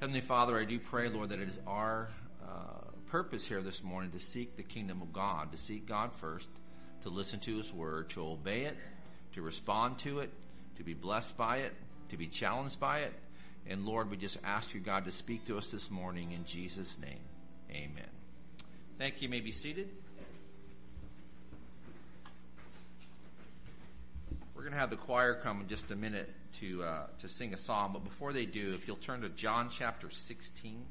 Heavenly Father, I do pray, Lord, that it is our uh, purpose here this morning to seek the kingdom of God, to seek God first, to listen to His word, to obey it, to respond to it, to be blessed by it, to be challenged by it. And Lord, we just ask you, God, to speak to us this morning in Jesus' name. Amen. Thank you. you may be seated. We're going to have the choir come in just a minute to uh, to sing a song, but before they do, if you'll turn to John chapter 16.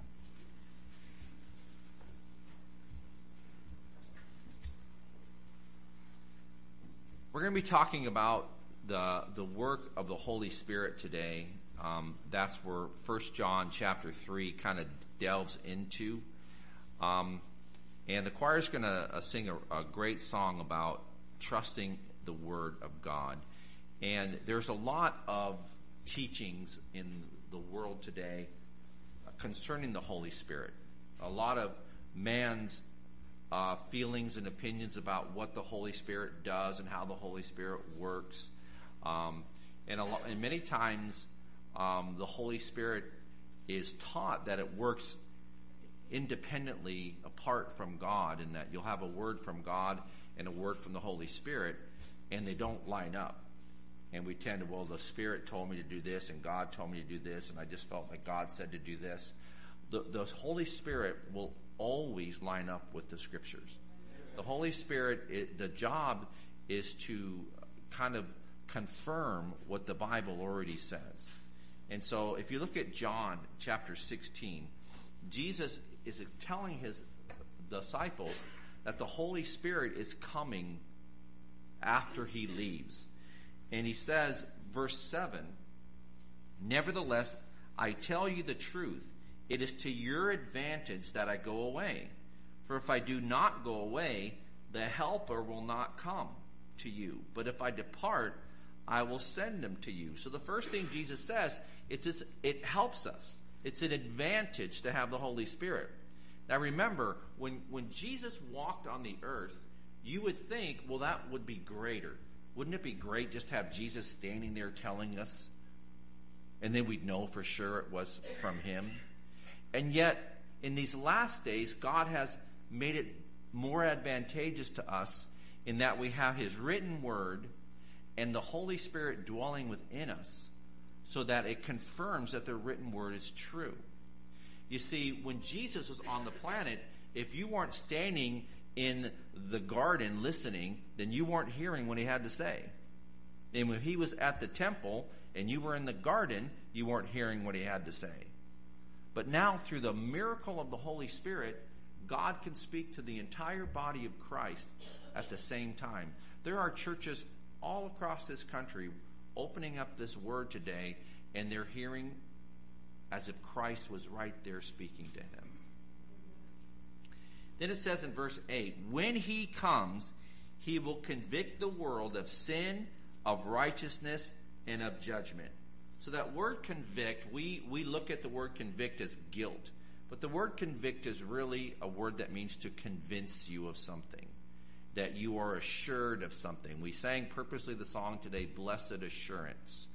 We're going to be talking about the the work of the Holy Spirit today. Um, that's where First John chapter three kind of delves into, um, and the choir is going to uh, sing a, a great song about trusting the Word of God. And there's a lot of teachings in the world today concerning the Holy Spirit. A lot of man's uh, feelings and opinions about what the Holy Spirit does and how the Holy Spirit works. Um, and, lot, and, many times um, the Holy Spirit is taught that it works independently apart from God, and that you'll have a word from God and a word from the Holy Spirit, and they don't line up and we tend to, well, the Spirit told me to do this, and God told me to do this, and I just felt like God said to do this. The, the Holy Spirit will always line up with the Scriptures. The Holy Spirit, it, the job is to kind of confirm what the Bible already says. And so if you look at John chapter 16, Jesus is telling his disciples that the Holy Spirit is coming after he leaves. And he says, verse 7 Nevertheless, I tell you the truth. It is to your advantage that I go away. For if I do not go away, the Helper will not come to you. But if I depart, I will send him to you. So the first thing Jesus says, it's this, it helps us. It's an advantage to have the Holy Spirit. Now remember, when, when Jesus walked on the earth, you would think, well, that would be greater. Wouldn't it be great just to have Jesus standing there telling us, and then we'd know for sure it was from Him? And yet, in these last days, God has made it more advantageous to us in that we have His written word and the Holy Spirit dwelling within us so that it confirms that the written word is true. You see, when Jesus was on the planet, if you weren't standing in the garden listening, then you weren't hearing what he had to say. And when he was at the temple and you were in the garden, you weren't hearing what he had to say. But now, through the miracle of the Holy Spirit, God can speak to the entire body of Christ at the same time. There are churches all across this country opening up this word today, and they're hearing as if Christ was right there speaking to him. Then it says in verse 8, when he comes, he will convict the world of sin, of righteousness, and of judgment. So that word convict, we, we look at the word convict as guilt. But the word convict is really a word that means to convince you of something, that you are assured of something. We sang purposely the song today, Blessed Assurance.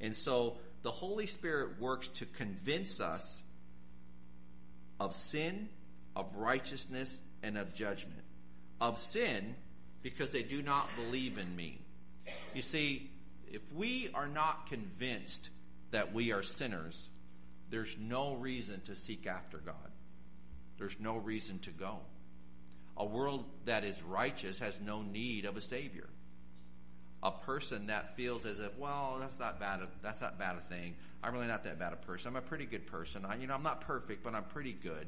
And so the Holy Spirit works to convince us of sin, of righteousness and of judgment. Of sin, because they do not believe in me. You see, if we are not convinced that we are sinners, there's no reason to seek after God. There's no reason to go. A world that is righteous has no need of a savior. A person that feels as if, well, that's not bad. That's not bad a thing. I'm really not that bad a person. I'm a pretty good person. I, you know, I'm not perfect, but I'm pretty good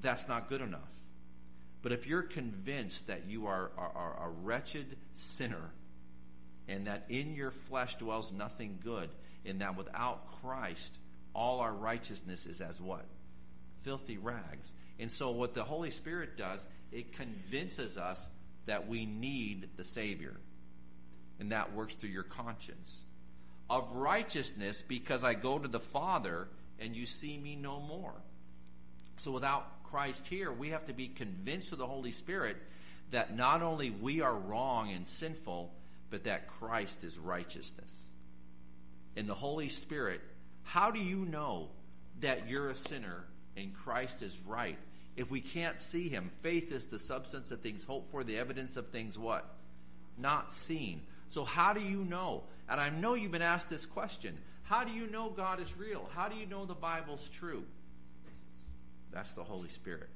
that's not good enough. But if you're convinced that you are, are, are, a wretched sinner and that in your flesh dwells nothing good, and that without Christ, all our righteousness is as what? Filthy rags. And so what the Holy Spirit does, it convinces us that we need the Savior. And that works through your conscience. Of righteousness, because I go to the Father and you see me no more. So without Christ here, we have to be convinced of the Holy Spirit that not only we are wrong and sinful, but that Christ is righteousness. In the Holy Spirit, how do you know that you're a sinner and Christ is right. If we can't see him, faith is the substance of things hoped for, the evidence of things what? Not seen. So how do you know? And I know you've been asked this question. How do you know God is real? How do you know the Bible's true? That's the Holy Spirit.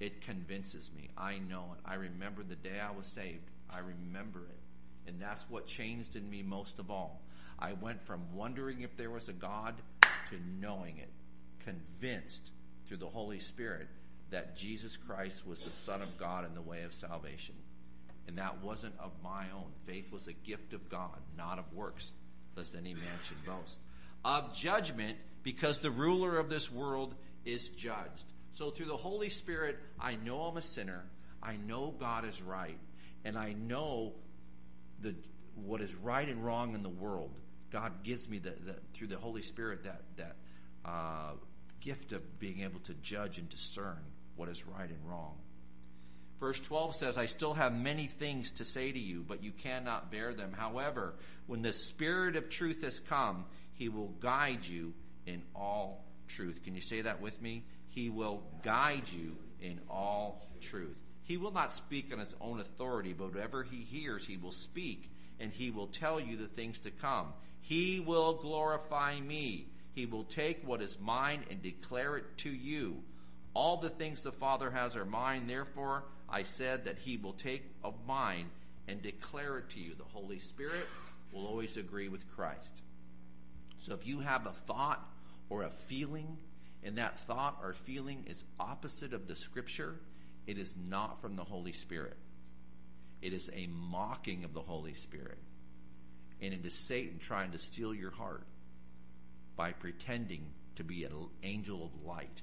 It convinces me. I know it. I remember the day I was saved. I remember it. And that's what changed in me most of all. I went from wondering if there was a God to knowing it, convinced through the Holy Spirit that Jesus Christ was the Son of God in the way of salvation. And that wasn't of my own. Faith was a gift of God, not of works, lest any man should boast. Of judgment, because the ruler of this world is judged. So through the Holy Spirit, I know I'm a sinner. I know God is right. And I know the, what is right and wrong in the world. God gives me the, the through the Holy Spirit that, that, uh, gift of being able to judge and discern what is right and wrong. Verse 12 says, I still have many things to say to you, but you cannot bear them. However, when the Spirit of truth has come, he will guide you in all truth. Can you say that with me? He will guide you in all truth. He will not speak on his own authority, but whatever he hears, he will speak, and he will tell you the things to come. He will glorify me. He will take what is mine and declare it to you. All the things the Father has are mine. Therefore, I said that he will take of mine and declare it to you. The Holy Spirit will always agree with Christ. So if you have a thought or a feeling, and that thought or feeling is opposite of the scripture, it is not from the Holy Spirit. It is a mocking of the Holy Spirit. And it is Satan trying to steal your heart by pretending to be an angel of light.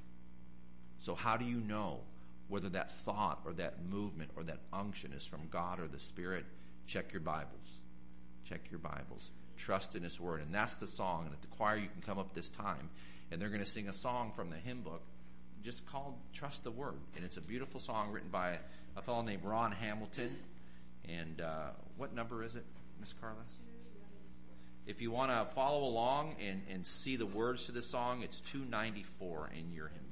So how do you know whether that thought or that movement or that unction is from God or the Spirit? Check your Bibles. Check your Bibles. Trust in His Word. And that's the song. And at the choir, you can come up this time and they're going to sing a song from the hymn book just called Trust the Word. And it's a beautiful song written by a fellow named Ron Hamilton. And uh, what number is it, Miss Carlos? If you want to follow along and, and see the words to the song, it's 294 in your hymn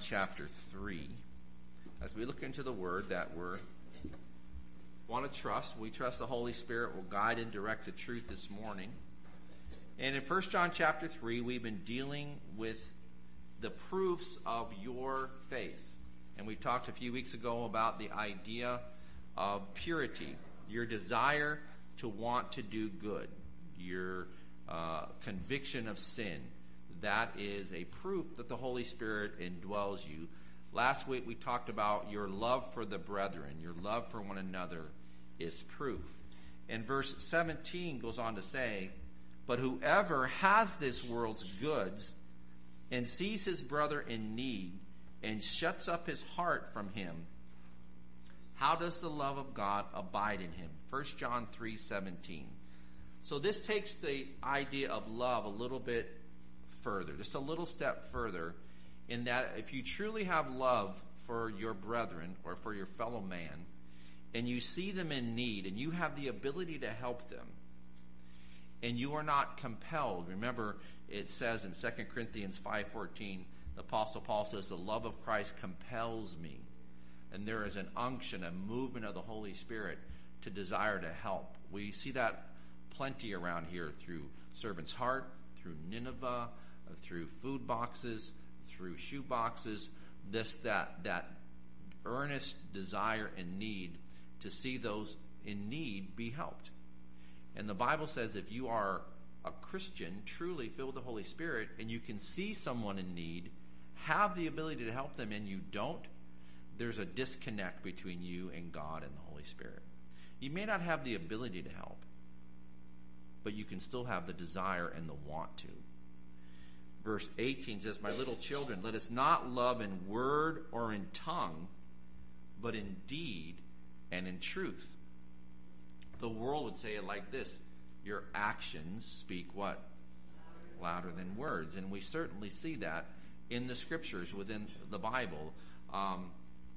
Chapter 3. As we look into the word that we're want to trust, we trust the Holy Spirit will guide and direct the truth this morning. And in 1 John chapter 3, we've been dealing with the proofs of your faith. And we talked a few weeks ago about the idea of purity, your desire to want to do good, your uh, conviction of sin, that is a proof that the Holy Spirit indwells you. Last week we talked about your love for the brethren, your love for one another is proof. And verse 17 goes on to say, But whoever has this world's goods and sees his brother in need and shuts up his heart from him, how does the love of God abide in him? 1 John 3:17. So this takes the idea of love a little bit further, just a little step further, in that if you truly have love for your brethren or for your fellow man, and you see them in need, and you have the ability to help them, and you are not compelled. Remember, it says in 2 Corinthians 5.14, the Apostle Paul says, the love of Christ compels me. And there is an unction, a movement of the Holy Spirit to desire to help. We see that plenty around here through Servant's Heart, through Nineveh, through food boxes, through shoe boxes, this, that, that earnest desire and need to see those in need be helped. And the Bible says if you are a Christian, truly filled with the Holy Spirit, and you can see someone in need, have the ability to help them, and you don't, there's a disconnect between you and God and the Holy Spirit. You may not have the ability to help, but you can still have the desire and the want to verse 18 says, My little children, let us not love in word or in tongue, but in deed and in truth. The world would say it like this Your actions speak what? Louder than words. And we certainly see that in the scriptures within the Bible. Um,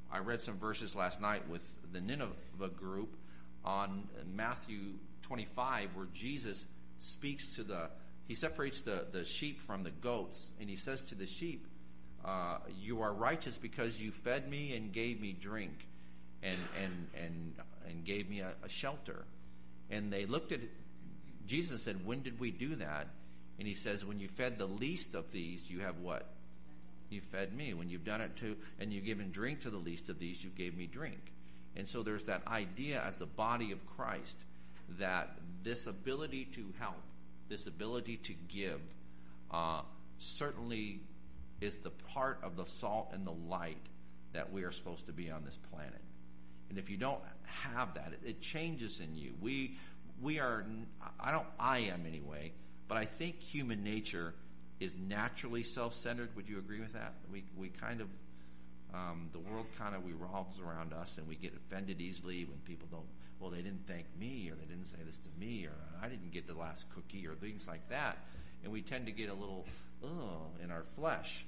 I read some verses last night with the Nineveh group on Matthew 25 where Jesus speaks to the he separates the, the sheep from the goats, and he says to the sheep, uh, You are righteous because you fed me and gave me drink and, and, and, and gave me a, a shelter. And they looked at Jesus and said, When did we do that? And he says, When you fed the least of these, you have what? You fed me. When you've done it to, and you've given drink to the least of these, you gave me drink. And so there's that idea as the body of Christ that this ability to help this ability to give uh, certainly is the part of the salt and the light that we are supposed to be on this planet. And if you don't have that, it, it changes in you. We we are I don't I am anyway, but I think human nature is naturally self-centered. Would you agree with that? We we kind of um, the world kind of revolves around us, and we get offended easily when people don't well, they didn't thank me, or they didn't say this to me, or I didn't get the last cookie, or things like that. And we tend to get a little, oh, in our flesh.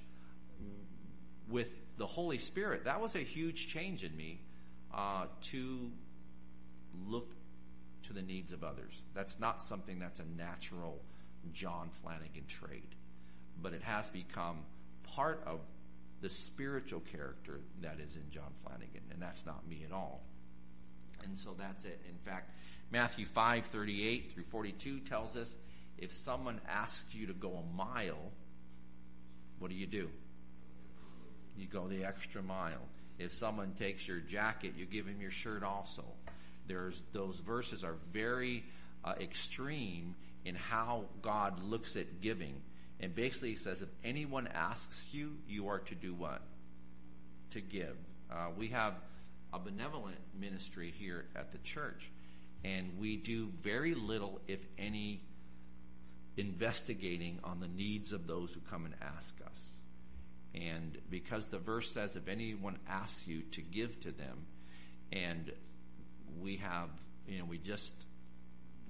With the Holy Spirit, that was a huge change in me uh, to look to the needs of others. That's not something that's a natural John Flanagan trait, but it has become part of the spiritual character that is in John Flanagan, and that's not me at all. And so that's it. In fact, Matthew 5 38 through 42 tells us if someone asks you to go a mile, what do you do? You go the extra mile. If someone takes your jacket, you give him your shirt also. There's those verses are very uh, extreme in how God looks at giving. And basically, he says, if anyone asks you, you are to do what? To give. Uh, we have a benevolent ministry here at the church. And we do very little, if any, investigating on the needs of those who come and ask us. And because the verse says, if anyone asks you to give to them, and we have, you know, we just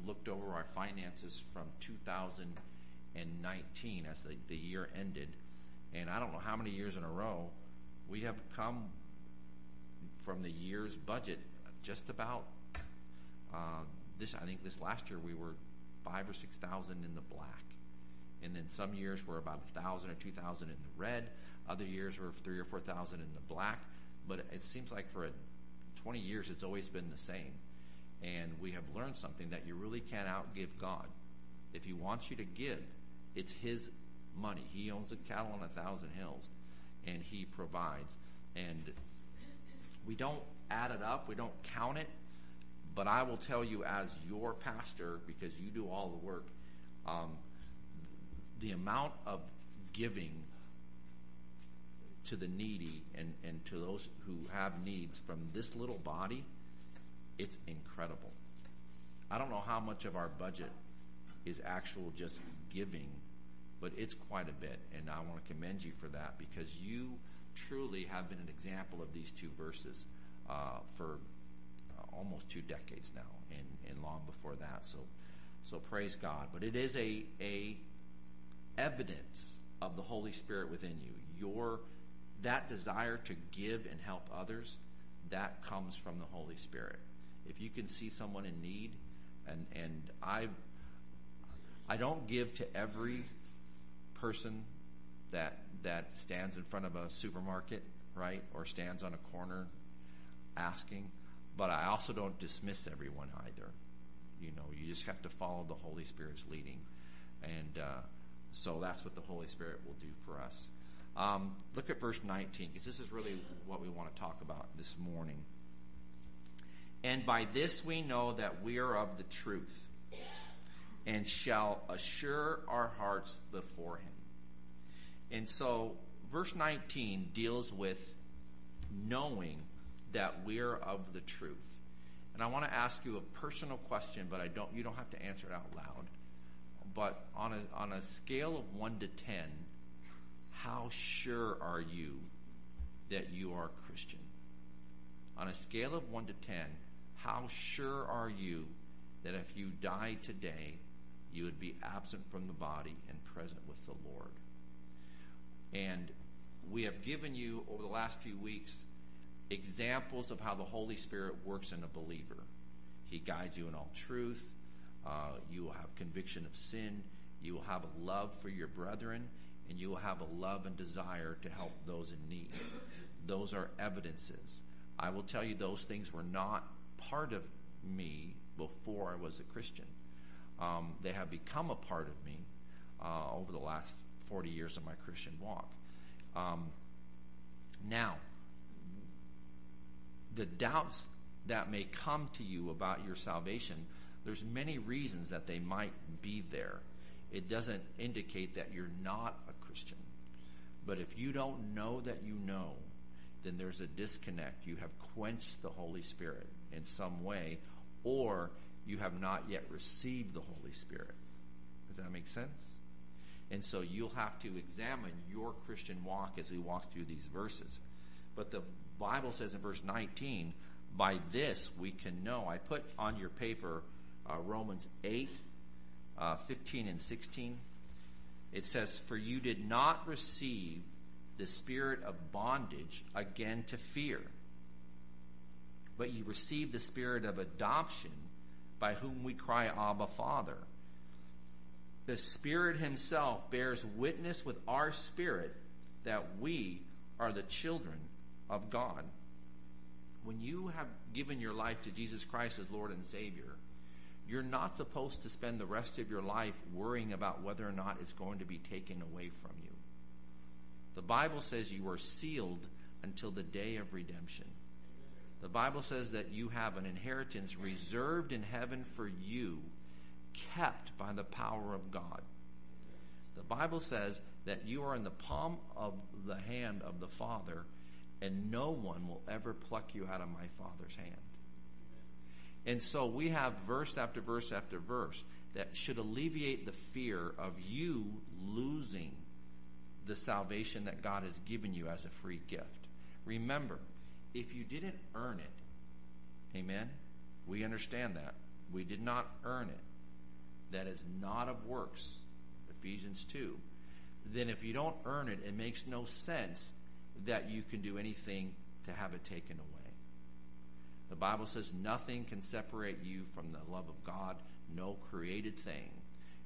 looked over our finances from 2019 as the, the year ended, and I don't know how many years in a row we have come from the year's budget just about uh, this. I think this last year we were five or six thousand in the black, And then some years we're about a thousand or two thousand in the red. Other years we're three or four thousand in the black. But it seems like for a, 20 years it's always been the same. And we have learned something that you really can't outgive God. If He wants you to give, it's His money. He owns the cattle on a thousand hills, and He provides. And we don't add it up, we don't count it, but I will tell you as your pastor, because you do all the work, um, the amount of giving to the needy and, and to those who have needs from this little body, it's incredible. I don't know how much of our budget is actual just giving, but it's quite a bit, and I want to commend you for that because you truly have been an example of these two verses uh, for uh, almost two decades now, and, and long before that. So, so praise God. But it is a a evidence of the Holy Spirit within you. Your that desire to give and help others, that comes from the Holy Spirit. If you can see someone in need, and and I I don't give to every person that that stands in front of a supermarket, right, or stands on a corner asking, but I also don't dismiss everyone either. You know, you just have to follow the Holy Spirit's leading, and uh, so that's what the Holy Spirit will do for us. Um, look at verse 19, because this is really what we want to talk about this morning. And by this we know that we are of the truth, and shall assure our hearts before Him. And so, verse 19 deals with knowing that we're of the truth. And I want to ask you a personal question, but I don't. You don't have to answer it out loud. But on a on a scale of one to ten, how sure are you that you are Christian? On a scale of one to ten, how sure are you that if you die today, you would be absent from the body and present with the Lord? And we have given you over the last few weeks examples of how the Holy Spirit works in a believer. He guides you in all truth. Uh, you will have conviction of sin. You will have a love for your brethren, and you will have a love and desire to help those in need. Those are evidences. I will tell you those things were not part of me before I was a Christian. Um, they have become a part of me uh, over the last 40 years of my Christian walk. Um, now, the doubts that may come to you about your salvation, there's many reasons that they might be there. It doesn't indicate that you're not a Christian. But if you don't know that you know, then there's a disconnect. You have quenched the Holy Spirit in some way, or you have not yet received the Holy Spirit. Does that make sense? And so you'll have to examine your Christian walk as we walk through these verses. But the Bible says in verse 19, by this we can know. I put on your paper uh, Romans 8, uh, 15 and 16. It says, For you did not receive the spirit of bondage again to fear, but you received the spirit of adoption by whom we cry, Abba, Father. The Spirit Himself bears witness with our spirit that we are the children of God. When you have given your life to Jesus Christ as Lord and Savior, you're not supposed to spend the rest of your life worrying about whether or not it's going to be taken away from you. The Bible says you are sealed until the day of redemption. The Bible says that you have an inheritance reserved in heaven for you, kept by the power of God. The Bible says that you are in the palm of the hand of the Father and no one will ever pluck you out of my Father's hand. And so we have verse after verse after verse that should alleviate the fear of you losing the salvation that God has given you as a free gift. Remember, if you didn't earn it, amen, we understand that. We did not earn it. That is not of works, Ephesians 2. Then if you don't earn it, it makes no sense that you can do anything to have it taken away. The Bible says nothing can separate you from the love of God, no created thing.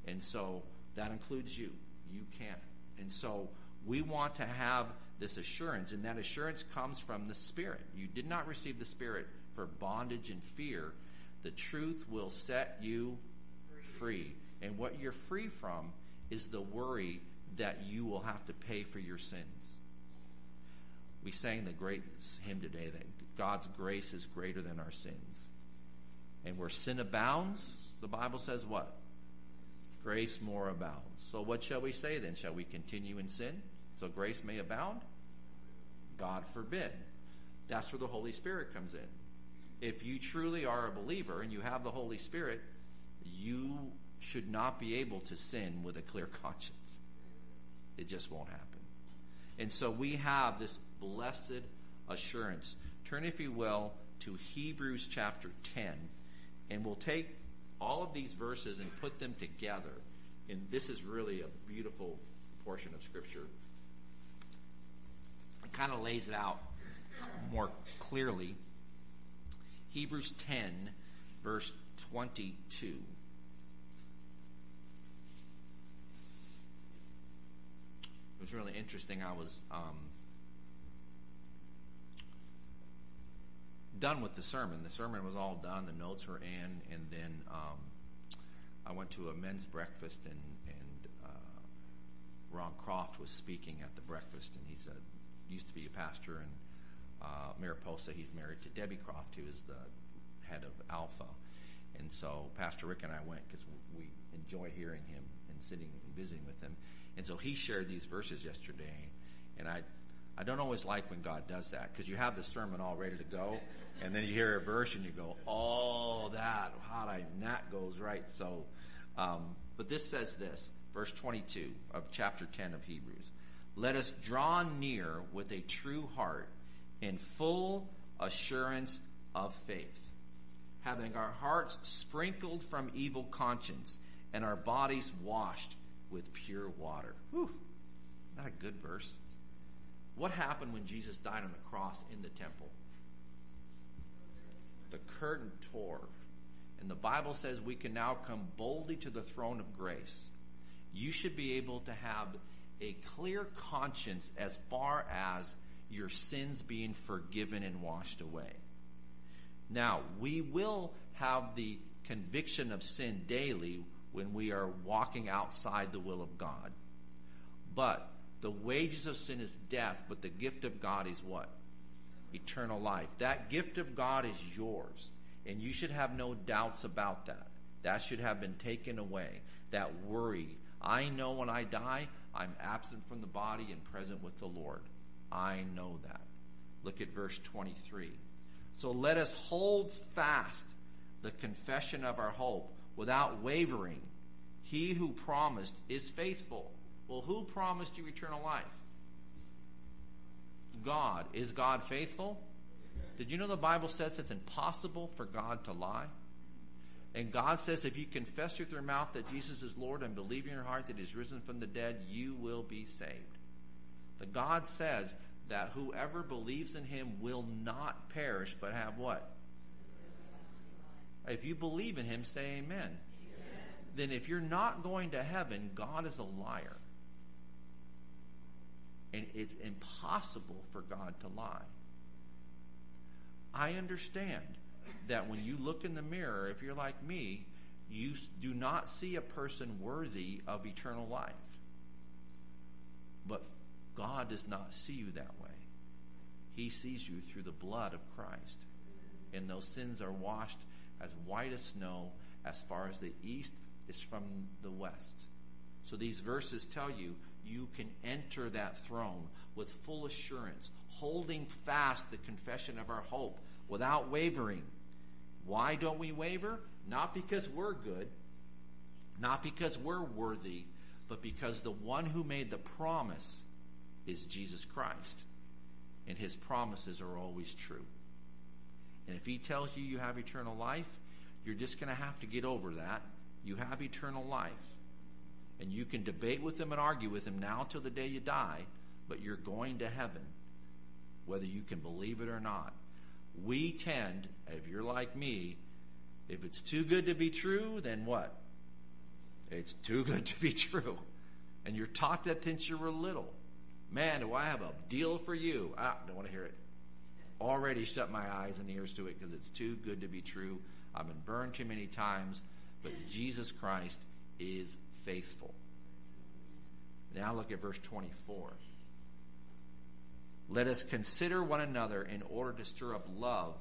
And so that includes you. You can't. And so we want to have this assurance, and that assurance comes from the Spirit. You did not receive the Spirit for bondage and fear. The truth will set you free. And what you're free from is the worry that you will have to pay for your sins. We sang the great hymn today that God's grace is greater than our sins. And where sin abounds, the Bible says what? Grace more abounds. So what shall we say then? Shall we continue in sin so grace may abound? God forbid. That's where the Holy Spirit comes in. If you truly are a believer and you have the Holy Spirit, you should not be able to sin with a clear conscience. It just won't happen. And so we have this blessed assurance. Turn, if you will, to Hebrews chapter 10, and we'll take all of these verses and put them together. And this is really a beautiful portion of Scripture. It kind of lays it out more clearly. Hebrews 10, verse 22. Was really interesting. I was um, done with the sermon. The sermon was all done. The notes were in, and then um, I went to a men's breakfast, and and uh, Ron Croft was speaking at the breakfast, and he's a used to be a pastor in uh, Mariposa. He's married to Debbie Croft, who is the head of Alpha, and so Pastor Rick and I went because we enjoy hearing him and sitting and visiting with him, and so he shared these verses yesterday, and I I don't always like when God does that because you have the sermon all ready to go, and then you hear a verse and you go, "Oh, that how I that goes right." So, um, but this says this, verse 22 of chapter 10 of Hebrews: "Let us draw near with a true heart, in full assurance of faith, having our hearts sprinkled from evil conscience and our bodies washed with pure water." Whew, not a good verse. What happened when Jesus died on the cross in the temple? The curtain tore. And the Bible says we can now come boldly to the throne of grace. You should be able to have a clear conscience as far as your sins being forgiven and washed away. Now, we will have the conviction of sin daily when we are walking outside the will of God. But the wages of sin is death, but the gift of God is what? Eternal life. That gift of God is yours, and you should have no doubts about that. That should have been taken away. That worry. I know when I die, I'm absent from the body and present with the Lord. I know that. Look at verse 23. So let us hold fast the confession of our hope without wavering. He who promised is faithful. Well, who promised you eternal life? God. Is God faithful? Did you know the Bible says it's impossible for God to lie? And God says if you confess with your mouth that Jesus is Lord and believe in your heart that He's risen from the dead, you will be saved. But God says that whoever believes in Him will not perish but have what? If you believe in Him, say amen. amen. Then if you're not going to heaven, God is a liar. And it's impossible for God to lie. I understand that when you look in the mirror, if you're like me, you do not see a person worthy of eternal life. But God does not see you that way. He sees you through the blood of Christ. And those sins are washed as white as snow, as far as the east is from the west. So these verses tell you you can enter that throne with full assurance, holding fast the confession of our hope without wavering. Why don't we waver? Not because we're good, not because we're worthy, but because the one who made the promise is Jesus Christ. And his promises are always true. And if he tells you you have eternal life, you're just going to have to get over that. You have eternal life. And you can debate with him and argue with him now till the day you die, but you're going to heaven, whether you can believe it or not. We tend, if you're like me, if it's too good to be true, then what? It's too good to be true. And you're taught that since you were little. Man, do I have a deal for you? Ah, don't want to hear it. Already shut my eyes and ears to it because it's too good to be true. I've been burned too many times, but Jesus Christ is faithful. Now look at verse 24. Let us consider one another in order to stir up love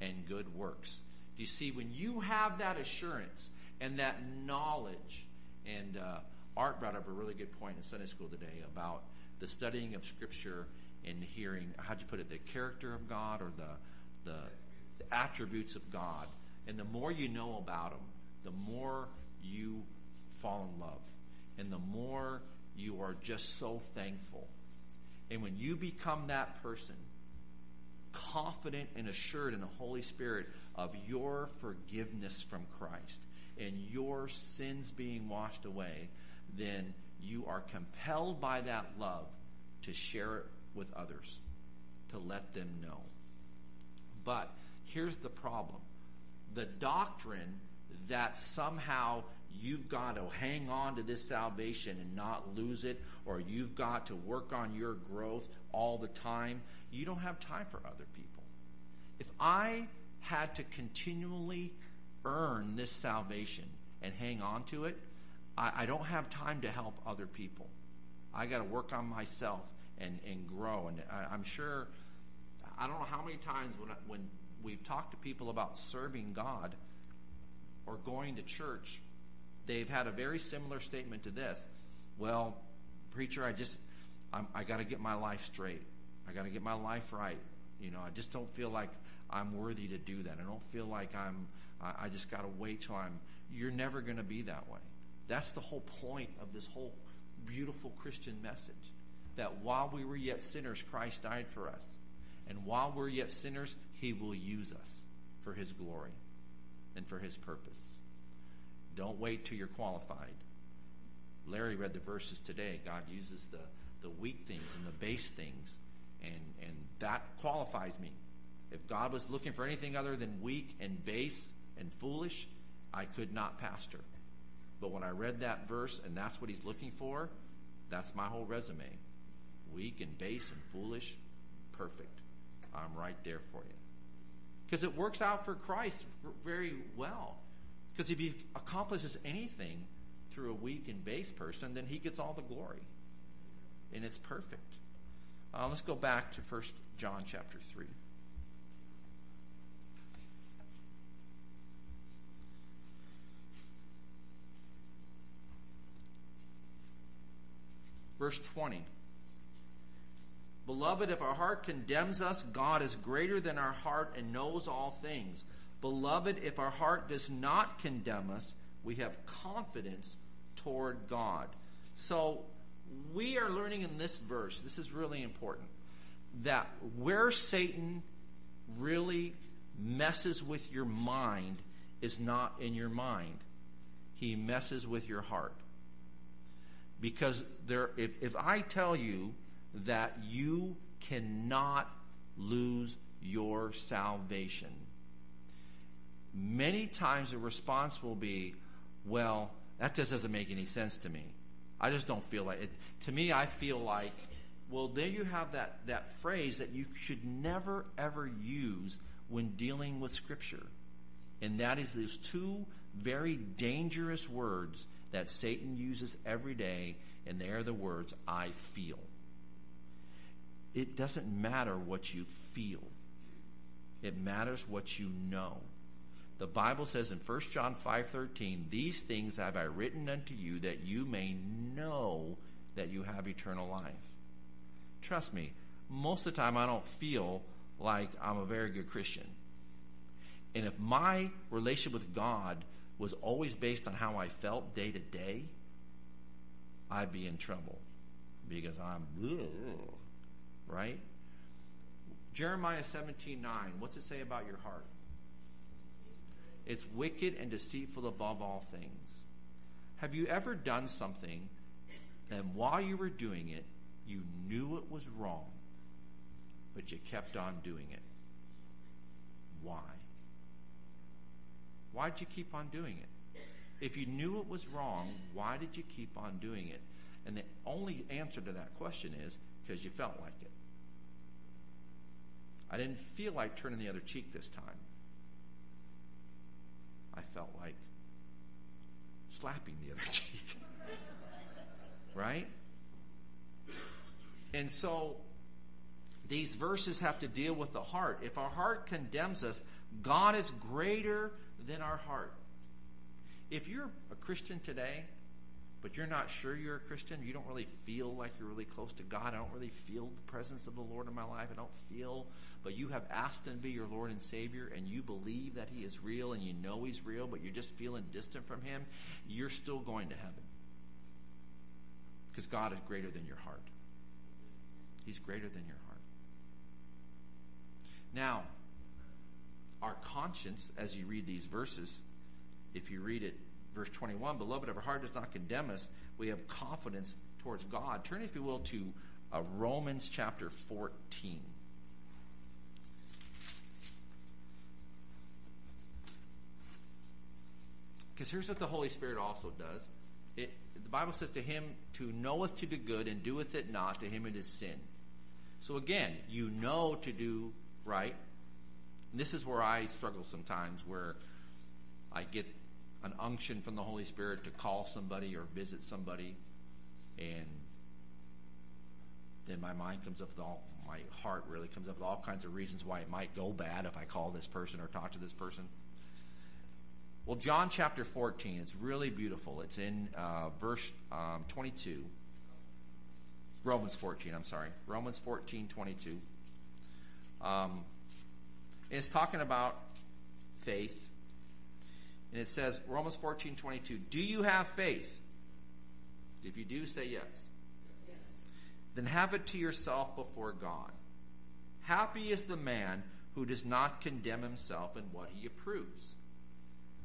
and good works. Do you see, when you have that assurance and that knowledge, and uh, Art brought up a really good point in Sunday school today about the studying of Scripture and hearing, how'd you put it, the character of God or the, the, the attributes of God. And the more you know about them, the more you fall in love. And the more you are just so thankful. And when you become that person, confident and assured in the Holy Spirit of your forgiveness from Christ and your sins being washed away, then you are compelled by that love to share it with others, to let them know. But here's the problem the doctrine that somehow you've got to hang on to this salvation and not lose it, or you've got to work on your growth all the time, you don't have time for other people. If I had to continually earn this salvation and hang on to it, I, I don't have time to help other people. I got to work on myself and, and grow. And I, am sure, I don't know how many times when, when we've talked to people about serving God or going to church, they've had a very similar statement to this. Well, preacher, I just, I'm, I got to get my life straight. I got to get my life right. You know, I just don't feel like I'm worthy to do that. I don't feel like I'm, I, I just got to wait till I'm, you're never going to be that way. That's the whole point of this whole beautiful Christian message. That while we were yet sinners, Christ died for us. And while we're yet sinners, He will use us for His glory and for His purpose. Don't wait till you're qualified. Larry read the verses today. God uses the, the weak things and the base things, and, and that qualifies me. If God was looking for anything other than weak and base and foolish, I could not pastor. But when I read that verse and that's what he's looking for, that's my whole resume. Weak and base and foolish, perfect. I'm right there for you. Because it works out for Christ very well. Because if he accomplishes anything through a weak and base person, then he gets all the glory. And it's perfect. Uh, let's go back to 1 John chapter 3. Verse 20. Beloved, if our heart condemns us, God is greater than our heart and knows all things. Beloved, if our heart does not condemn us, we have confidence toward God. So we are learning in this verse, this is really important, that where Satan really messes with your mind is not in your mind. He messes with your heart. Because there, if, if I tell you that you cannot lose your salvation, many times the response will be, well, that just doesn't make any sense to me. I just don't feel like it. To me, I feel like, well, there you have that, that phrase that you should never ever use when dealing with Scripture. And that is those two very dangerous words that Satan uses every day, and they are the words, I feel. It doesn't matter what you feel. It matters what you know. The Bible says in 1 John 5:13, "These things have I written unto you that you may know that you have eternal life." Trust me, most of the time I don't feel like I'm a very good Christian. And if my relationship with God was always based on how I felt day to day, I'd be in trouble because I'm ugh, right. Jeremiah 17 9, what's it say about your heart? It's wicked and deceitful above all things. Have you ever done something and while you were doing it, you knew it was wrong, but you kept on doing it? Why? Why'd you keep on doing it? If you knew it was wrong, why did you keep on doing it? And the only answer to that question is because you felt like it. I didn't feel like turning the other cheek this time. I felt like slapping the other cheek. right? And so these verses have to deal with the heart. If our heart condemns us, God is greater than our heart. If you're a Christian today, but you're not sure you're a Christian, you don't really feel like you're really close to God, I don't really feel the presence of the Lord in my life, I don't feel, but you have asked Him to be your Lord and Savior, and you believe that He is real, and you know He's real, but you're just feeling distant from Him, you're still going to heaven. Because God is greater than your heart. He's greater than your heart. Now, our conscience, as you read these verses, if you read it, verse 21, beloved, if our heart does not condemn us, we have confidence towards God. Turn, if you will, to uh, Romans chapter 14. Because here's what the Holy Spirit also does. It, the Bible says, To him to knoweth to do good and doeth it not, to him it is sin. So again, you know to do right. And this is where I struggle sometimes, where I get an unction from the Holy Spirit to call somebody or visit somebody, and then my mind comes up with all, my heart really comes up with all kinds of reasons why it might go bad if I call this person or talk to this person. Well, John chapter 14, it's really beautiful. It's in uh, verse um, 22. Romans 14, I'm sorry. Romans 14, 22. Um, it's talking about faith. And it says, Romans 14, 22, Do you have faith? If you do, say yes. yes. Then have it to yourself before God. Happy is the man who does not condemn himself in what he approves.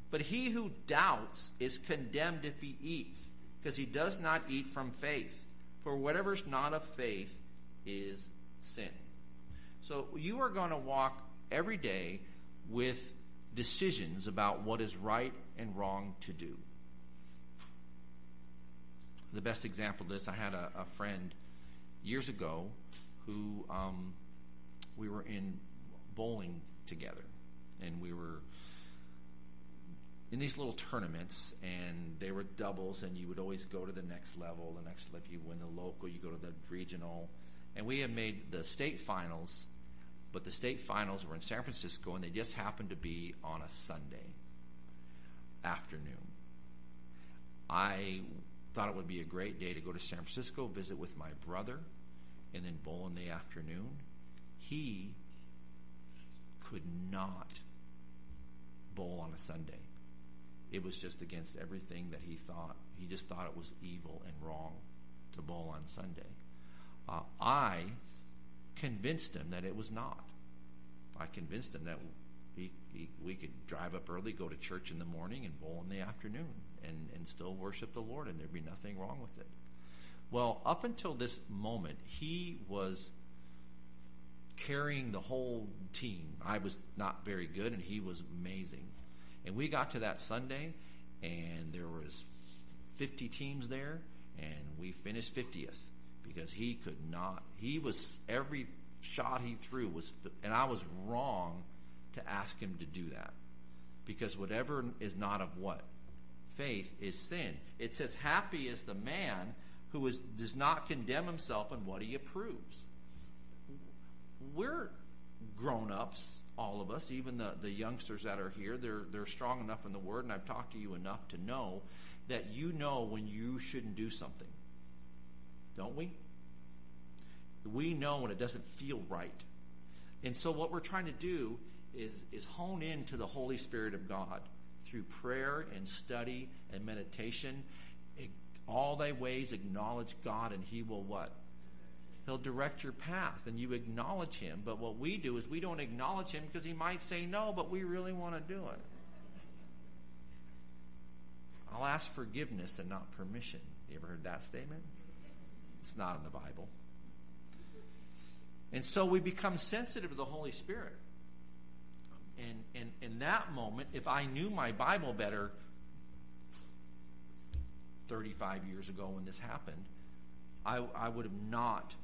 But he who doubts is condemned if he eats, because he does not eat from faith. For whatever's not of faith is sin. So you are going to walk every day with decisions about what is right and wrong to do. The best example of this, I had a, a friend years ago who um, we were in bowling together, and we were in these little tournaments, and they were doubles, and you would always go to the next level. The next, if you win the local, you go to the regional, and we had made the state finals, but the state finals were in San Francisco, and they just happened to be on a Sunday afternoon. I thought it would be a great day to go to San Francisco, visit with my brother, and then bowl in the afternoon. He could not bowl on a Sunday it was just against everything that he thought. He just thought it was evil and wrong to bowl on Sunday. Uh, I convinced him that it was not. I convinced him that he, he, we could drive up early, go to church in the morning, and bowl in the afternoon, and, and still worship the Lord, and there'd be nothing wrong with it. Well, up until this moment, he was carrying the whole team. I was not very good, and he was amazing. And we got to that Sunday, and there was 50 teams there, and we finished 50th because he could not. He was every shot he threw was, and I was wrong to ask him to do that because whatever is not of what faith is sin. It says, "Happy is the man who is, does not condemn himself in what he approves." We're grown ups all of us, even the, the youngsters that are here, they're, they're strong enough in the Word, and I've talked to you enough to know that you know when you shouldn't do something. Don't we? We know when it doesn't feel right. And so what we're trying to do is, is hone in to the Holy Spirit of God through prayer and study and meditation. All thy ways acknowledge God, and he will what? He'll direct your path and you acknowledge him. But what we do is we don't acknowledge him because he might say no, but we really want to do it. I'll ask forgiveness and not permission. You ever heard that statement? It's not in the Bible. And so we become sensitive to the Holy Spirit. And, in that moment, if I knew my Bible better 35 years ago when this happened, I, I would have not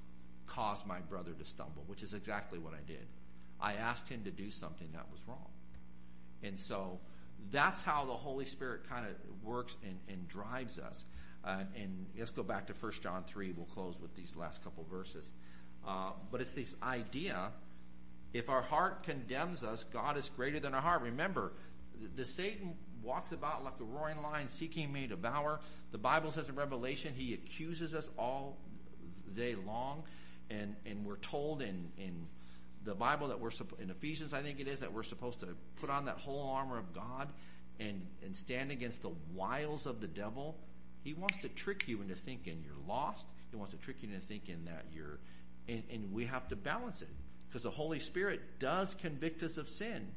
caused my brother to stumble, which is exactly what I did. I asked him to do something that was wrong. And so that's how the Holy Spirit kind of works and, and drives us. Uh, and let's go back to 1 John 3. We'll close with these last couple verses. Uh, but it's this idea if our heart condemns us, God is greater than our heart. Remember, the, the Satan walks about like a roaring lion seeking me to devour. The Bible says in Revelation, he accuses us all day long. And, and we're told in, in the Bible that we're in Ephesians, I think it is, that we're supposed to put on that whole armor of God and, and stand against the wiles of the devil. He wants to trick you into thinking you're lost. He wants to trick you into thinking that you're, and, and we have to balance it because the Holy Spirit does convict us of sin.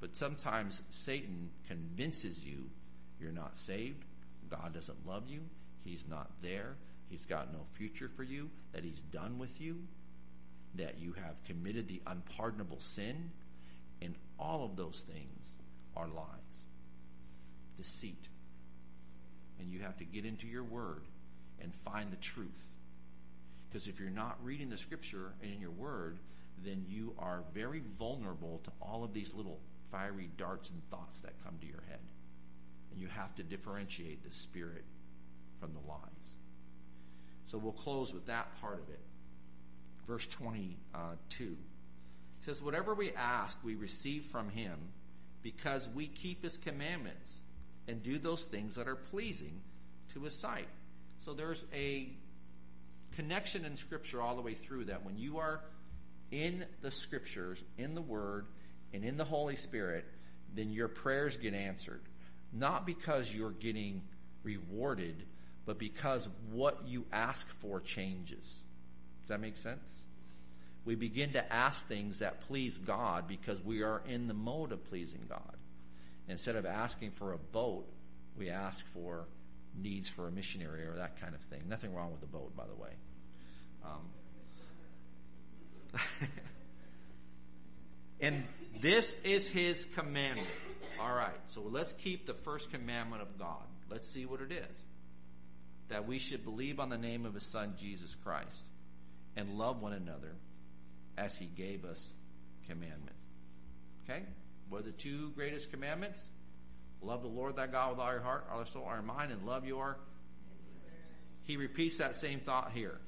But sometimes Satan convinces you you're not saved, God doesn't love you, He's not there, He's got no future for you, that He's done with you, that you have committed the unpardonable sin, and all of those things are lies, deceit. And you have to get into your word and find the truth. Because if you're not reading the scripture and in your word, then you are very vulnerable to all of these little fiery darts and thoughts that come to your head. And you have to differentiate the spirit from the lies. So we'll close with that part of it. Verse 22 it says, Whatever we ask, we receive from him because we keep his commandments and do those things that are pleasing to his sight. So there's a connection in Scripture all the way through that when you are in the Scriptures, in the Word, and in the Holy Spirit, then your prayers get answered. Not because you're getting rewarded, but because what you ask for changes. Does that make sense? We begin to ask things that please God because we are in the mode of pleasing God. Instead of asking for a boat, we ask for needs for a missionary or that kind of thing. Nothing wrong with the boat, by the way. Um, and this is his commandment. All right, so let's keep the first commandment of God. Let's see what it is. That we should believe on the name of his son, Jesus Christ, and love one another as he gave us commandment. Okay? What are the two greatest commandments? Love the Lord thy God with all your heart, all your soul, all your mind, and love your. He repeats that same thought here.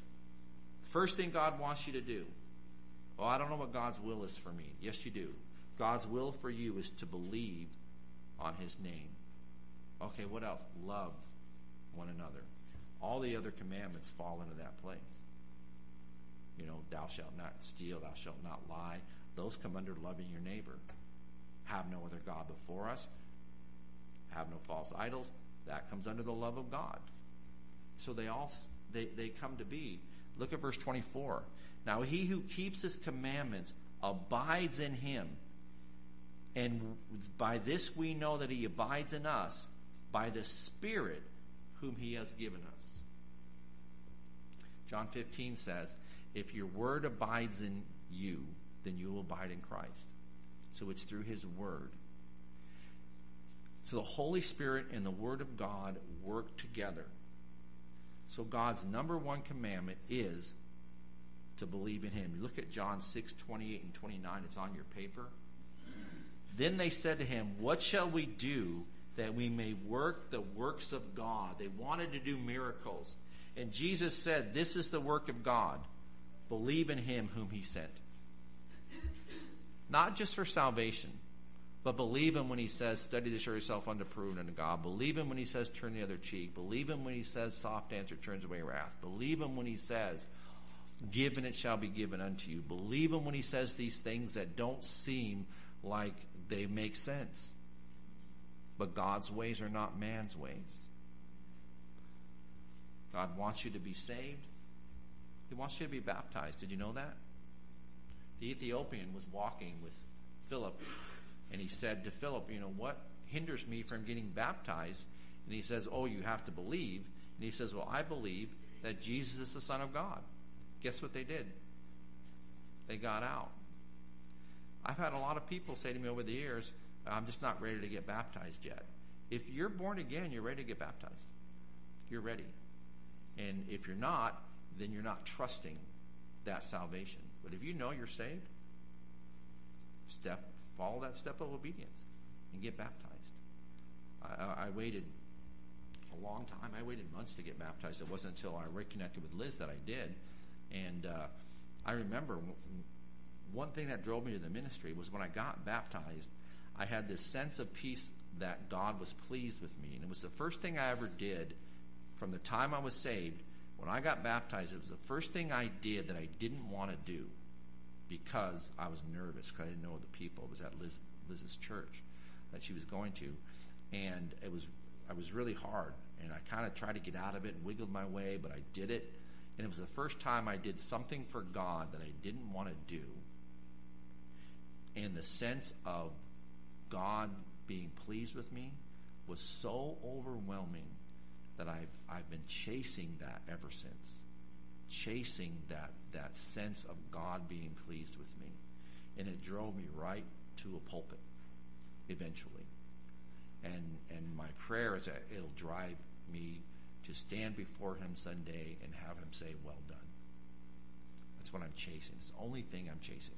First thing God wants you to do. Well, I don't know what God's will is for me. Yes, you do. God's will for you is to believe on his name. Okay, what else? Love one another. All the other commandments fall into that place. You know, thou shalt not steal, thou shalt not lie. Those come under loving your neighbor. Have no other God before us have no false idols. That comes under the love of God. So they all they, they come to be. Look at verse 24. Now he who keeps his commandments abides in him. And by this we know that he abides in us by the Spirit whom he has given us. John 15 says, If your word abides in you, then you will abide in Christ. So it's through his word so the Holy Spirit and the Word of God work together. So God's number one commandment is to believe in Him. You look at John 6, 28 and 29. It's on your paper. Then they said to him, What shall we do that we may work the works of God? They wanted to do miracles. And Jesus said, This is the work of God. Believe in Him whom He sent. Not just for salvation, but believe him when he says, study to show yourself unto unto God. Believe him when he says, turn the other cheek. Believe him when he says, soft answer turns away wrath. Believe him when he says, give and it shall be given unto you. Believe him when he says these things that don't seem like they make sense. But God's ways are not man's ways. God wants you to be saved. He wants you to be baptized. Did you know that? The Ethiopian was walking with Philip and he said to Philip, You know, what hinders me from getting baptized? And he says, Oh, you have to believe. And he says, Well, I believe that Jesus is the Son of God. Guess what they did? They got out. I've had a lot of people say to me over the years, I'm just not ready to get baptized yet. If you're born again, you're ready to get baptized. You're ready. And if you're not, then you're not trusting that salvation. But if you know you're saved, step, follow that step of obedience and get baptized. I, I waited a long time. I waited months to get baptized. It wasn't until I reconnected with Liz that I did. And uh, I remember one thing that drove me to the ministry was when I got baptized, I had this sense of peace that God was pleased with me. And it was the first thing I ever did from the time I was saved. When I got baptized, it was the first thing I did that I didn't want to do because I was nervous because I didn't know the people. It was at Liz, Liz's church that she was going to. And it was, I was really hard. And I kind of tried to get out of it and wiggled my way, but I did it. And it was the first time I did something for God that I didn't want to do. And the sense of God being pleased with me was so overwhelming that I've, I've been chasing that ever since. Chasing that, that sense of God being pleased with me. And it drove me right to a pulpit eventually. And, and my prayer is that it'll drive me to stand before him Sunday and have him say, well done. That's what I'm chasing. It's the only thing I'm chasing.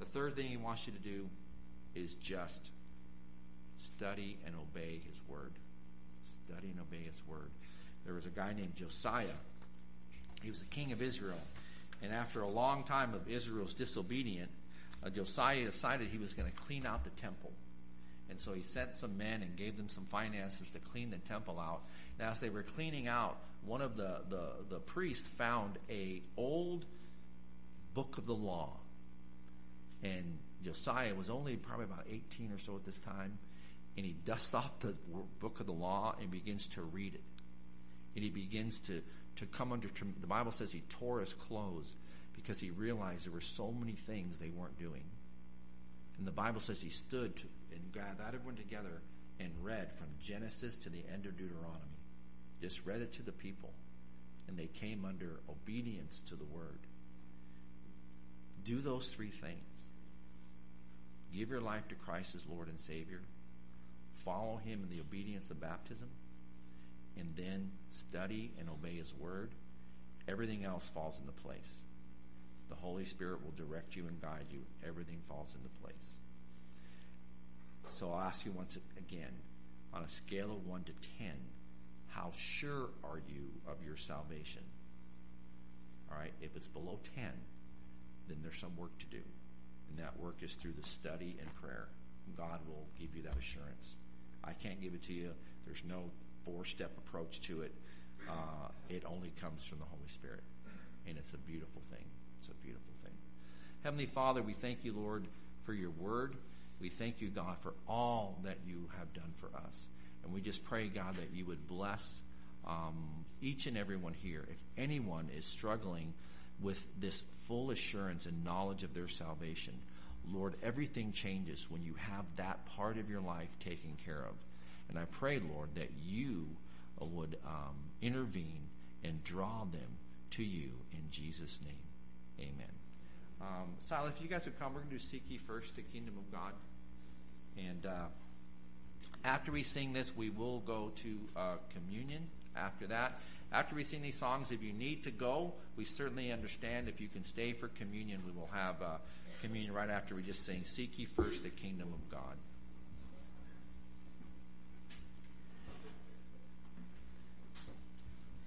The third thing he wants you to do is just study and obey his word. Study and obey his word. There was a guy named Josiah. He was the king of Israel. And after a long time of Israel's disobedient, uh, Josiah decided he was going to clean out the temple. And so he sent some men and gave them some finances to clean the temple out. And as they were cleaning out, one of the, the, the priests found a old book of the law. And Josiah was only probably about 18 or so at this time. And he dusts off the book of the law and begins to read it. And he begins to, to come under, the Bible says he tore his clothes because he realized there were so many things they weren't doing. And the Bible says he stood to, and gathered everyone together and read from Genesis to the end of Deuteronomy. Just read it to the people. And they came under obedience to the word. Do those three things. Give your life to Christ as Lord and Savior. Follow Him in the obedience of baptism. And then study and obey His word. Everything else falls into place. The Holy Spirit will direct you and guide you. Everything falls into place. So I'll ask you once again, on a scale of 1 to 10, how sure are you of your salvation? All right, if it's below 10, then there's some work to do. And that work is through the study and prayer. God will give you that assurance. I can't give it to you. There's no four step approach to it. Uh, it only comes from the Holy Spirit. And it's a beautiful thing. It's a beautiful thing. Heavenly Father, we thank you, Lord, for your word. We thank you, God, for all that you have done for us. And we just pray, God, that you would bless um, each and everyone here. If anyone is struggling with this full assurance and knowledge of their salvation, Lord, everything changes when you have that part of your life taken care of. And I pray, Lord, that you would um, intervene and draw them to you in Jesus' name. Amen. Um, Silas, if you guys would come, we're going to do Seek Ye First the Kingdom of God. And uh, after we sing this, we will go to uh, communion after that. After we sing these songs, if you need to go, we certainly understand. If you can stay for communion, we will have uh, communion right after we just sing Seek Ye First the Kingdom of God.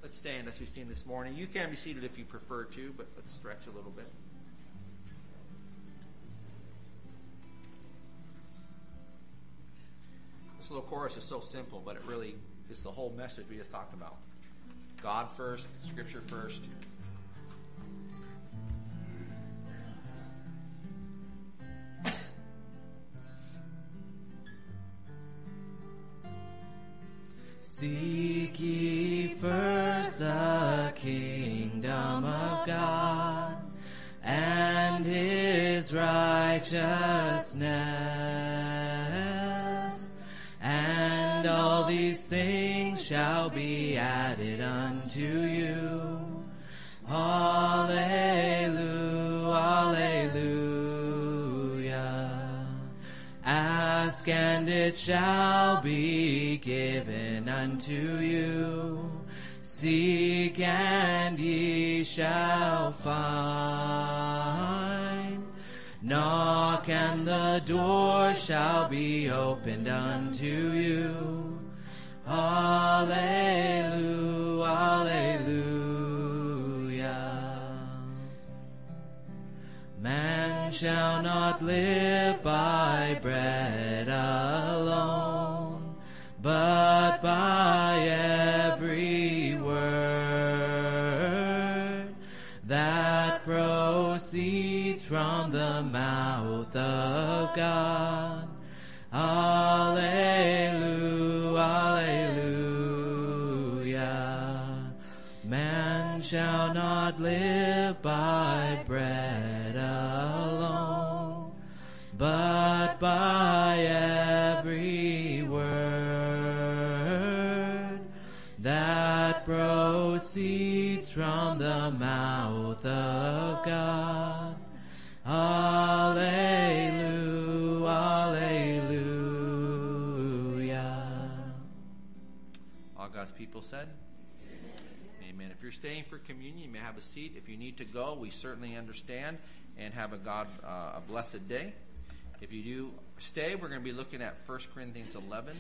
Let's stand as we've seen this morning. You can be seated if you prefer to, but let's stretch a little bit. This little chorus is so simple, but it really is the whole message we just talked about. God first, Scripture first. Seek ye first the kingdom of God and his righteousness, and all these things shall be added unto you. Ask and it shall be given unto you. Seek and ye shall find. Knock and the door shall be opened unto you. Alleluia, alleluia. Man shall not live by bread but by every word that proceeds from the mouth of God. Alleluia, alleluia. Man shall not live by bread alone, but by proceeds from the mouth of God. Alleluia, alleluia. All God's people said? Amen. If you're staying for communion, you may have a seat. If you need to go, we certainly understand and have a God, uh, a blessed day. If you do stay, we're going to be looking at 1 Corinthians 11.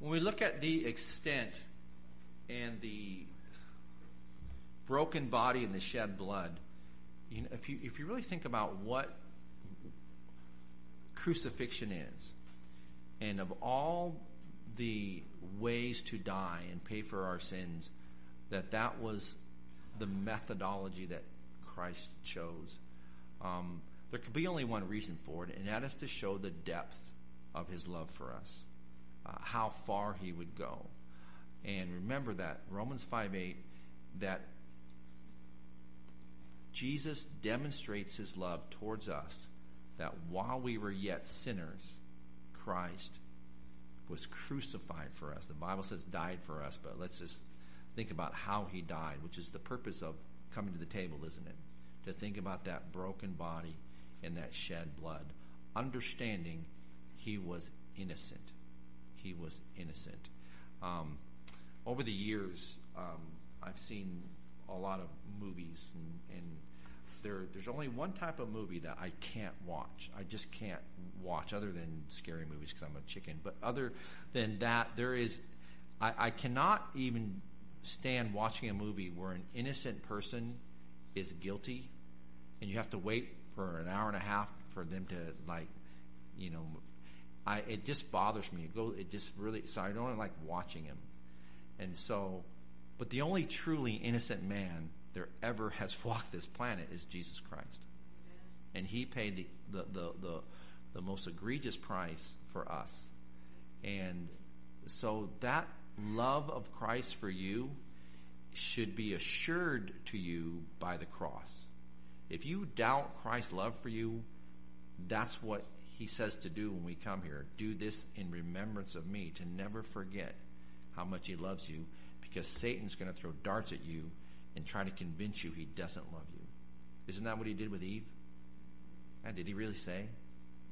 When we look at the extent and the broken body and the shed blood, you know, if you if you really think about what crucifixion is, and of all the ways to die and pay for our sins, that that was the methodology that Christ chose. Um, there could be only one reason for it, and that is to show the depth of His love for us, uh, how far He would go. And remember that Romans five eight, that Jesus demonstrates his love towards us that while we were yet sinners, Christ was crucified for us. The Bible says died for us, but let's just think about how he died, which is the purpose of coming to the table, isn't it? To think about that broken body and that shed blood, understanding he was innocent. He was innocent. Um, over the years, um, I've seen a lot of movies, and, and there, there's only one type of movie that I can't watch. I just can't watch, other than scary movies because I'm a chicken. But other than that, there is, I, I cannot even stand watching a movie where an innocent person is guilty, and you have to wait for an hour and a half for them to like, you know, I it just bothers me. It go, it just really. So I don't like watching him, and so but the only truly innocent man there ever has walked this planet is Jesus Christ. And he paid the, the, the, the, the most egregious price for us. And so that love of Christ for you should be assured to you by the cross. If you doubt Christ's love for you, that's what he says to do when we come here. Do this in remembrance of me, to never forget how much he loves you because Satan's going to throw darts at you and try to convince you he doesn't love you. Isn't that what he did with Eve? And did he really say?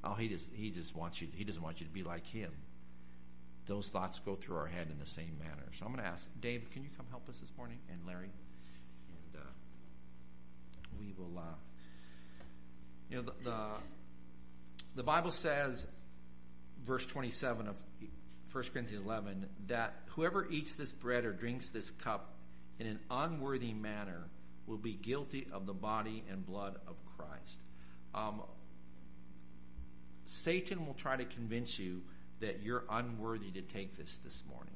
Oh, he just he just wants you. He doesn't want you to be like him. Those thoughts go through our head in the same manner. So I'm going to ask Dave, can you come help us this morning, and Larry, and uh, we will. Uh, you know the, the the Bible says, verse 27 of 1 Corinthians 11, that whoever eats this bread or drinks this cup in an unworthy manner will be guilty of the body and blood of Christ. Um, Satan will try to convince you that you're unworthy to take this this morning.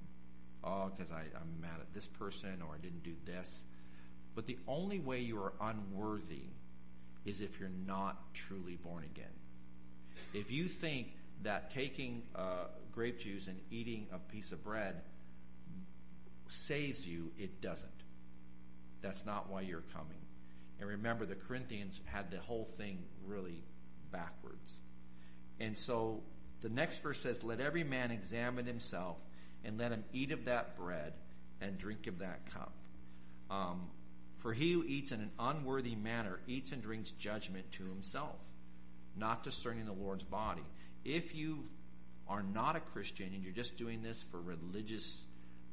Oh, because I'm mad at this person or I didn't do this. But the only way you are unworthy is if you're not truly born again. If you think that taking uh, grape juice and eating a piece of bread saves you, it doesn't. That's not why you're coming. And remember, the Corinthians had the whole thing really backwards. And so the next verse says, Let every man examine himself, and let him eat of that bread and drink of that cup. Um, for he who eats in an unworthy manner eats and drinks judgment to himself, not discerning the Lord's body. If you are not a Christian and you're just doing this for religious,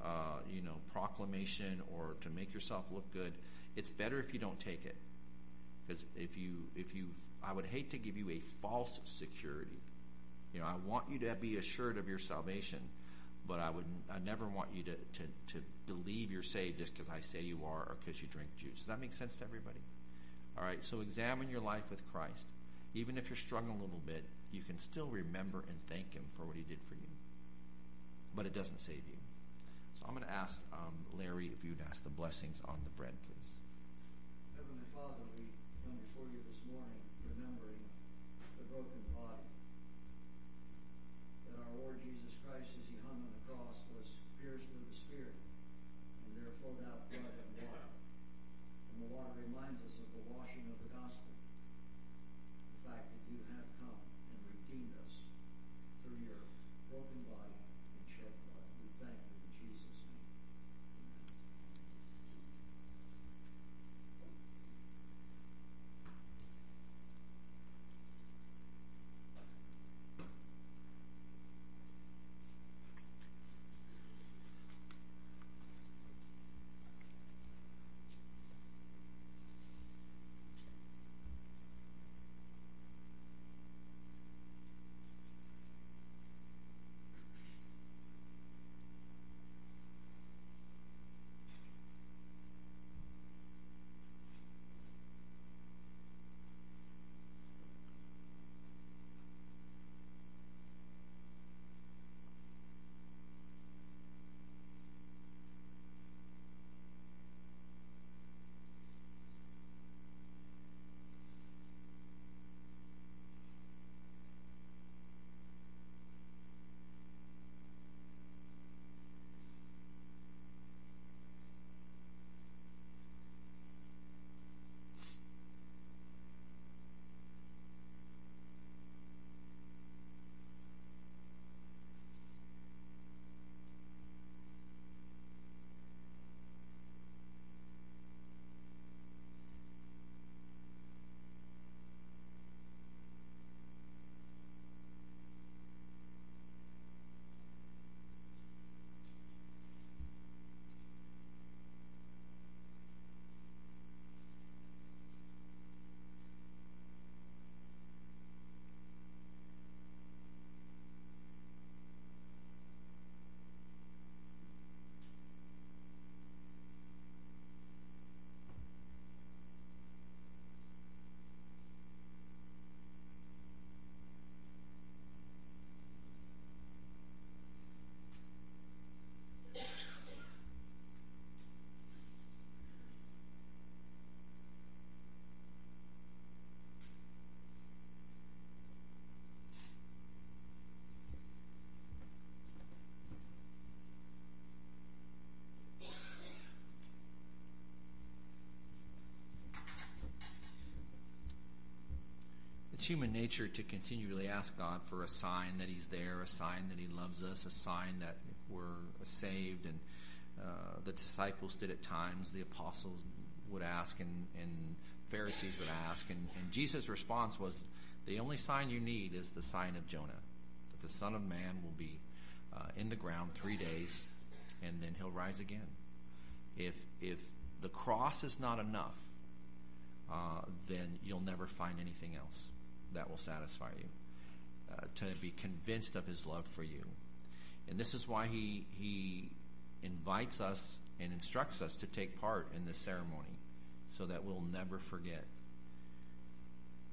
uh, you know, proclamation or to make yourself look good, it's better if you don't take it. Because if you, if you, I would hate to give you a false security. You know, I want you to be assured of your salvation, but I would, I never want you to, to, to believe you're saved just because I say you are or because you drink juice. Does that make sense to everybody? All right, so examine your life with Christ. Even if you're struggling a little bit, you can still remember and thank Him for what He did for you. But it doesn't save you. So I'm going to ask um, Larry if you'd ask the blessings on the bread, please. Heavenly Father, human nature to continually ask God for a sign that He's there, a sign that He loves us, a sign that we're saved. And uh, the disciples did at times, the apostles would ask, and, and Pharisees would ask. And, and Jesus' response was, The only sign you need is the sign of Jonah, that the Son of Man will be uh, in the ground three days, and then He'll rise again. If, if the cross is not enough, uh, then you'll never find anything else that will satisfy you. Uh, to be convinced of His love for you, and this is why He He invites us and instructs us to take part in this ceremony, so that we'll never forget.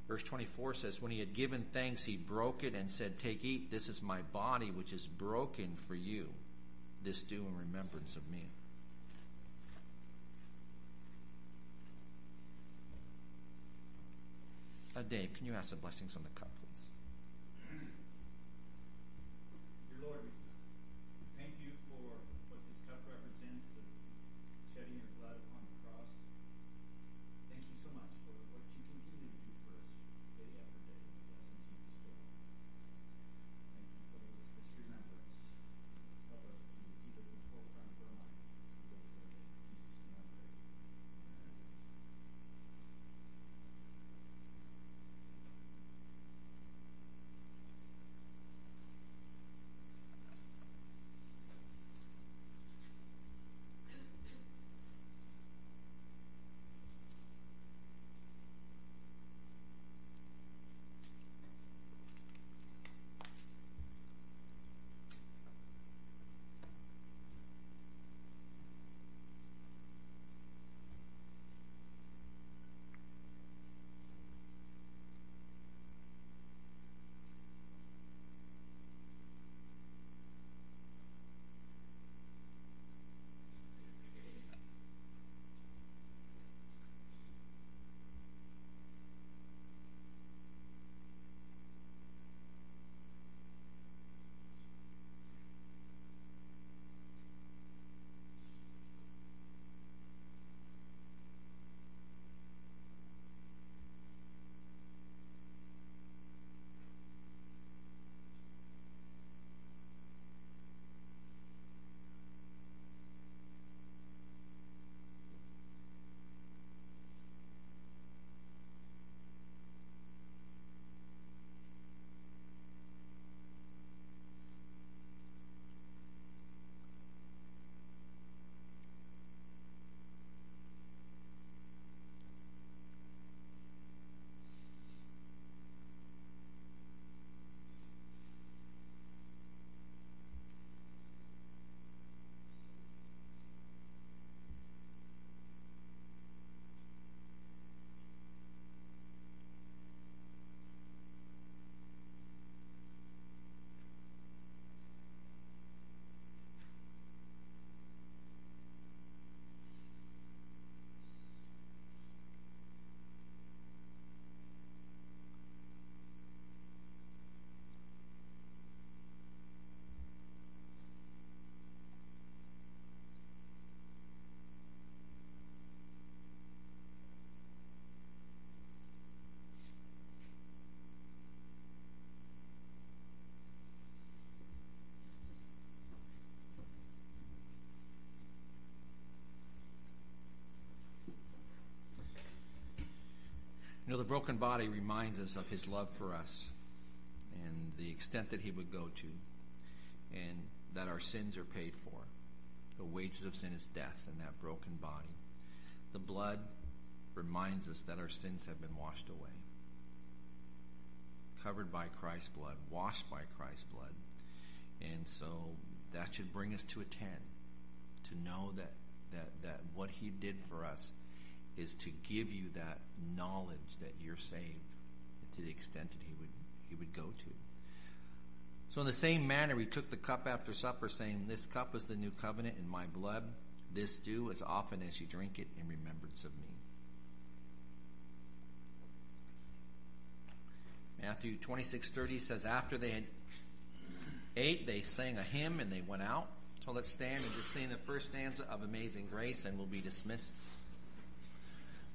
Verse 24 says, When he had given thanks, he broke it and said, Take, eat, this is my body, which is broken for you. This do in remembrance of me. Uh, Dave, can you ask the blessings on the cup, please? Lord, broken body reminds us of his love for us and the extent that he would go to, and that our sins are paid for. The wages of sin is death in that broken body. The blood reminds us that our sins have been washed away. Covered by Christ's blood, washed by Christ's blood. And so that should bring us to a 10. To know that, that, that what he did for us is to give you that knowledge that you're saved to the extent that he would, he would go to. So in the same manner, he took the cup after supper, saying, This cup is the new covenant in my blood. This do as often as you drink it in remembrance of me. Matthew 26:30 says, After they had ate, they sang a hymn and they went out. So let's stand and just sing the first stanza of Amazing Grace and we'll be dismissed.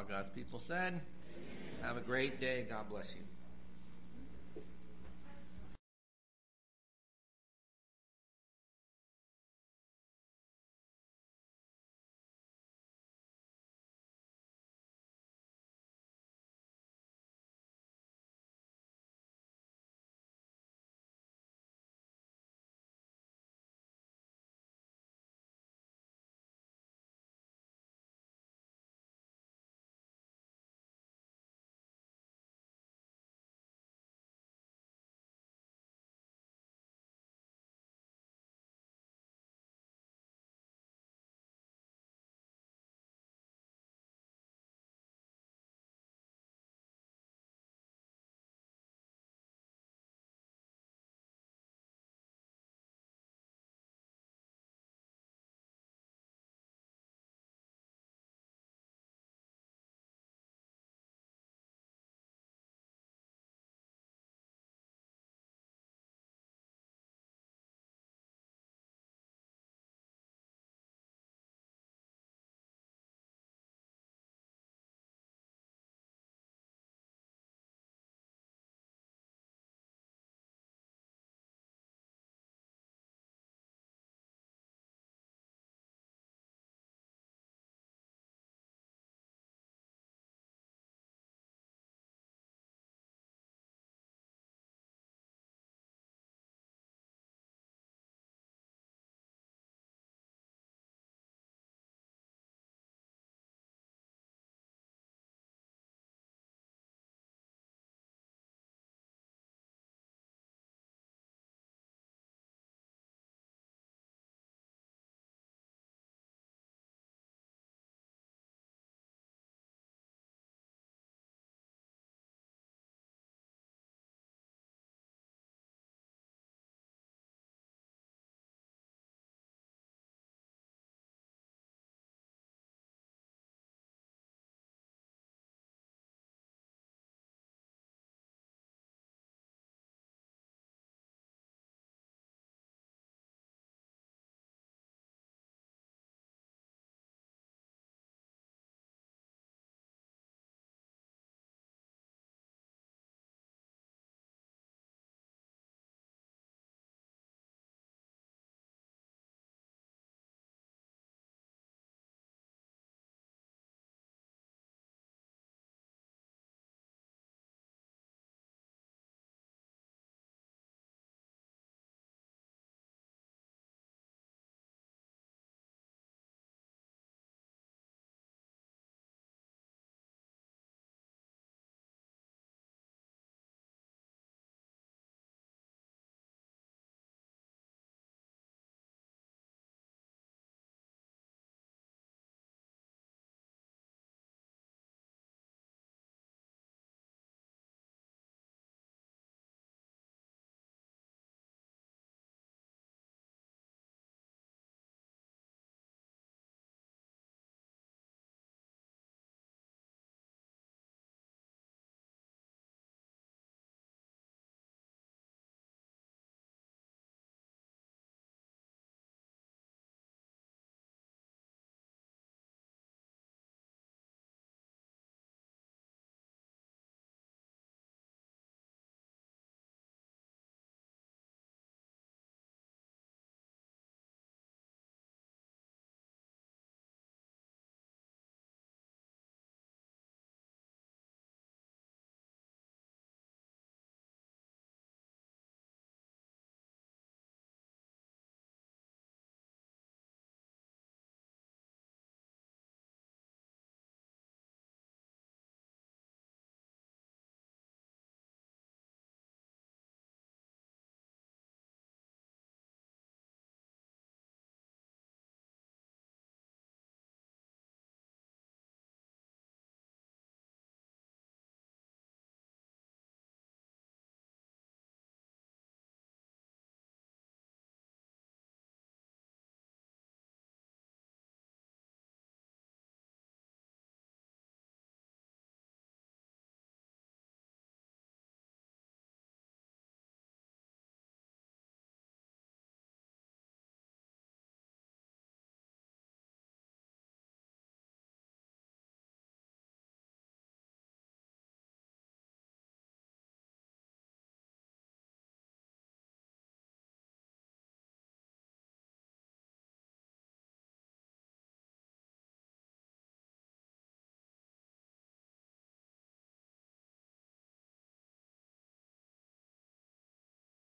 All God's people said, have a great day. God bless you.